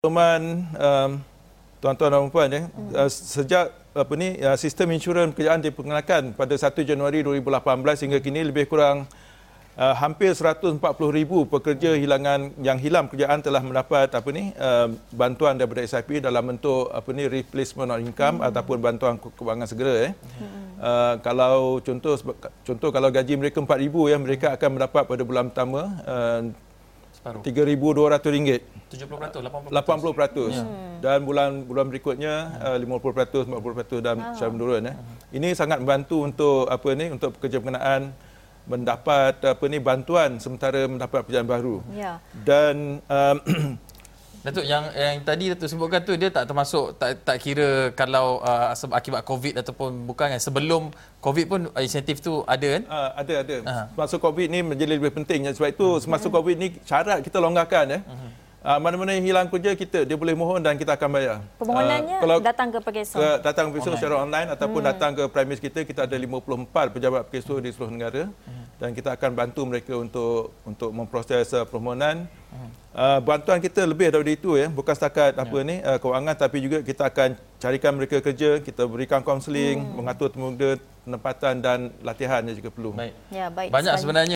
Teman um, tuan-tuan dan puan ya, uh, sejak apa ni uh, sistem insurans pekerjaan diperkenalkan pada 1 Januari 2018 hingga kini lebih kurang uh, hampir 140,000 pekerja hilangan yang hilang pekerjaan telah mendapat apa ni uh, bantuan daripada SIP dalam bentuk apa ni replacement of income hmm. ataupun bantuan kewangan segera eh. Hmm. Uh, kalau contoh contoh kalau gaji mereka 4000 ya mereka akan mendapat pada bulan pertama uh, RM3,200. 70%, 80%. 80%. Ya. Dan bulan bulan berikutnya uh, 50%, 40% dan ah. secara menurun ya. Ini sangat membantu untuk apa ni untuk pekerja berkenaan mendapat apa ni bantuan sementara mendapat pekerjaan baru. Ya. Dan um, Datuk yang yang tadi Datuk sebutkan tu dia tak termasuk tak tak kira kalau uh, akibat COVID ataupun bukan kan sebelum COVID pun insentif tu ada kan? Uh, ada ada. Uh-huh. Semasa COVID ni menjadi lebih penting sebab itu uh-huh. semasa COVID ni syarat kita longgarkan ya. Uh-huh. Uh, mana-mana yang hilang kerja kita dia boleh mohon dan kita akan bayar. Permohonannya uh, kalau datang ke Pekeso. Ke, datang ke Pekeso secara online ataupun hmm. datang ke premis kita kita ada 54 pejabat Pekeso di seluruh negara. Hmm dan kita akan bantu mereka untuk untuk memproses uh, permohonan. Uh, bantuan kita lebih daripada itu ya, bukan setakat ya. apa ni uh, kewangan tapi juga kita akan carikan mereka kerja, kita berikan kaunseling, hmm. mengatur temuda penempatan dan latihan yang juga perlu. Baik. Ya, baik. Banyak sebenarnya